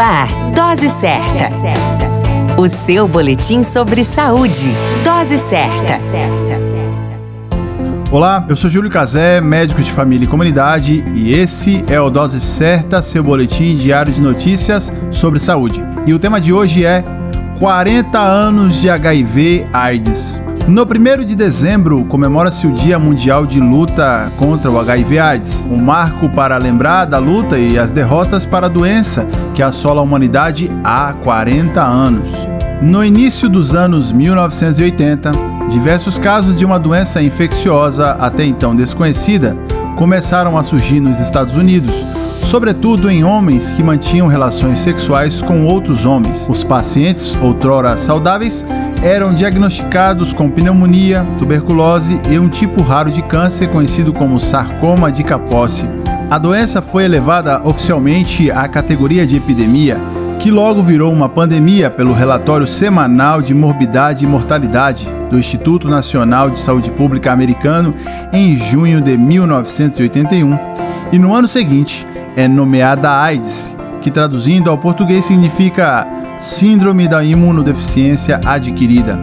ar, Dose Certa. O seu boletim sobre saúde. Dose Certa. Olá, eu sou Júlio Cazé, médico de família e comunidade, e esse é o Dose Certa, seu boletim diário de notícias sobre saúde. E o tema de hoje é 40 anos de HIV/AIDS. No 1 de dezembro, comemora-se o Dia Mundial de Luta contra o HIV/AIDS, um marco para lembrar da luta e as derrotas para a doença que assola a humanidade há 40 anos. No início dos anos 1980, diversos casos de uma doença infecciosa até então desconhecida começaram a surgir nos Estados Unidos, sobretudo em homens que mantinham relações sexuais com outros homens. Os pacientes, outrora saudáveis, eram diagnosticados com pneumonia, tuberculose e um tipo raro de câncer conhecido como sarcoma de Kaposi. A doença foi elevada oficialmente à categoria de epidemia, que logo virou uma pandemia pelo relatório semanal de morbidade e mortalidade do Instituto Nacional de Saúde Pública americano em junho de 1981. E no ano seguinte é nomeada AIDS, que traduzindo ao português significa Síndrome da Imunodeficiência Adquirida.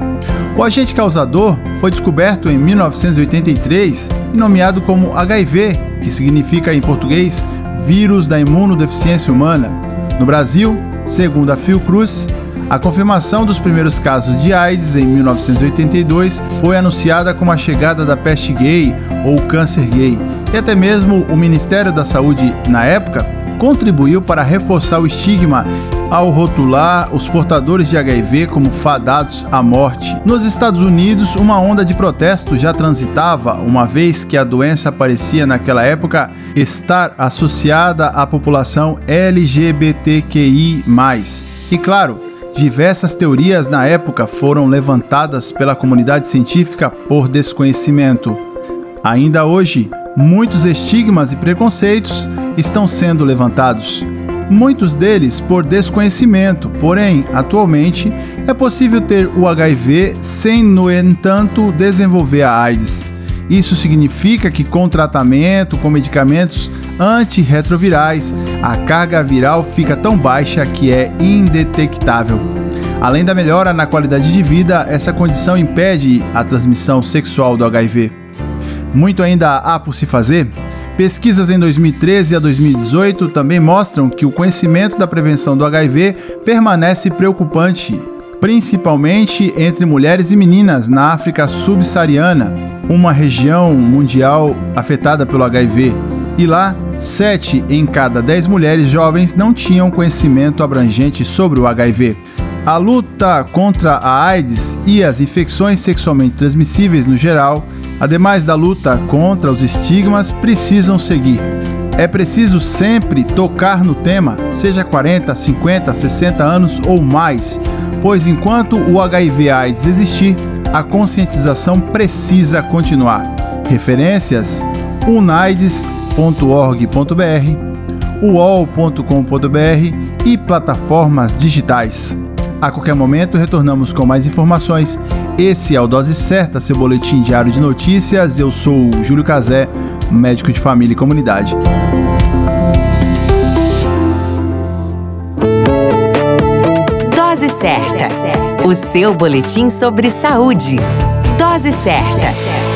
O agente causador foi descoberto em 1983 e nomeado como HIV, que significa em português Vírus da Imunodeficiência Humana. No Brasil, segundo a Fiocruz, a confirmação dos primeiros casos de AIDS em 1982 foi anunciada com a chegada da peste gay ou câncer gay, e até mesmo o Ministério da Saúde, na época, contribuiu para reforçar o estigma ao rotular os portadores de HIV como fadados à morte. Nos Estados Unidos, uma onda de protesto já transitava, uma vez que a doença parecia naquela época estar associada à população LGBTQI. E claro, diversas teorias na época foram levantadas pela comunidade científica por desconhecimento. Ainda hoje, muitos estigmas e preconceitos estão sendo levantados muitos deles por desconhecimento, porém, atualmente é possível ter o HIV sem, no entanto, desenvolver a AIDS. Isso significa que, com tratamento, com medicamentos antirretrovirais, a carga viral fica tão baixa que é indetectável. Além da melhora na qualidade de vida, essa condição impede a transmissão sexual do HIV. Muito ainda há por se fazer? Pesquisas em 2013 a 2018 também mostram que o conhecimento da prevenção do HIV permanece preocupante, principalmente entre mulheres e meninas na África subsaariana, uma região mundial afetada pelo HIV. E lá, 7 em cada 10 mulheres jovens não tinham conhecimento abrangente sobre o HIV. A luta contra a AIDS e as infecções sexualmente transmissíveis no geral ademais da luta contra os estigmas, precisam seguir. É preciso sempre tocar no tema, seja 40, 50, 60 anos ou mais, pois enquanto o HIV/AIDS existir, a conscientização precisa continuar. Referências: unaides.org.br, uol.com.br e plataformas digitais. A qualquer momento retornamos com mais informações esse é o Dose Certa, seu boletim diário de notícias. Eu sou o Júlio Cazé, médico de família e comunidade. Dose Certa, o seu boletim sobre saúde. Dose Certa.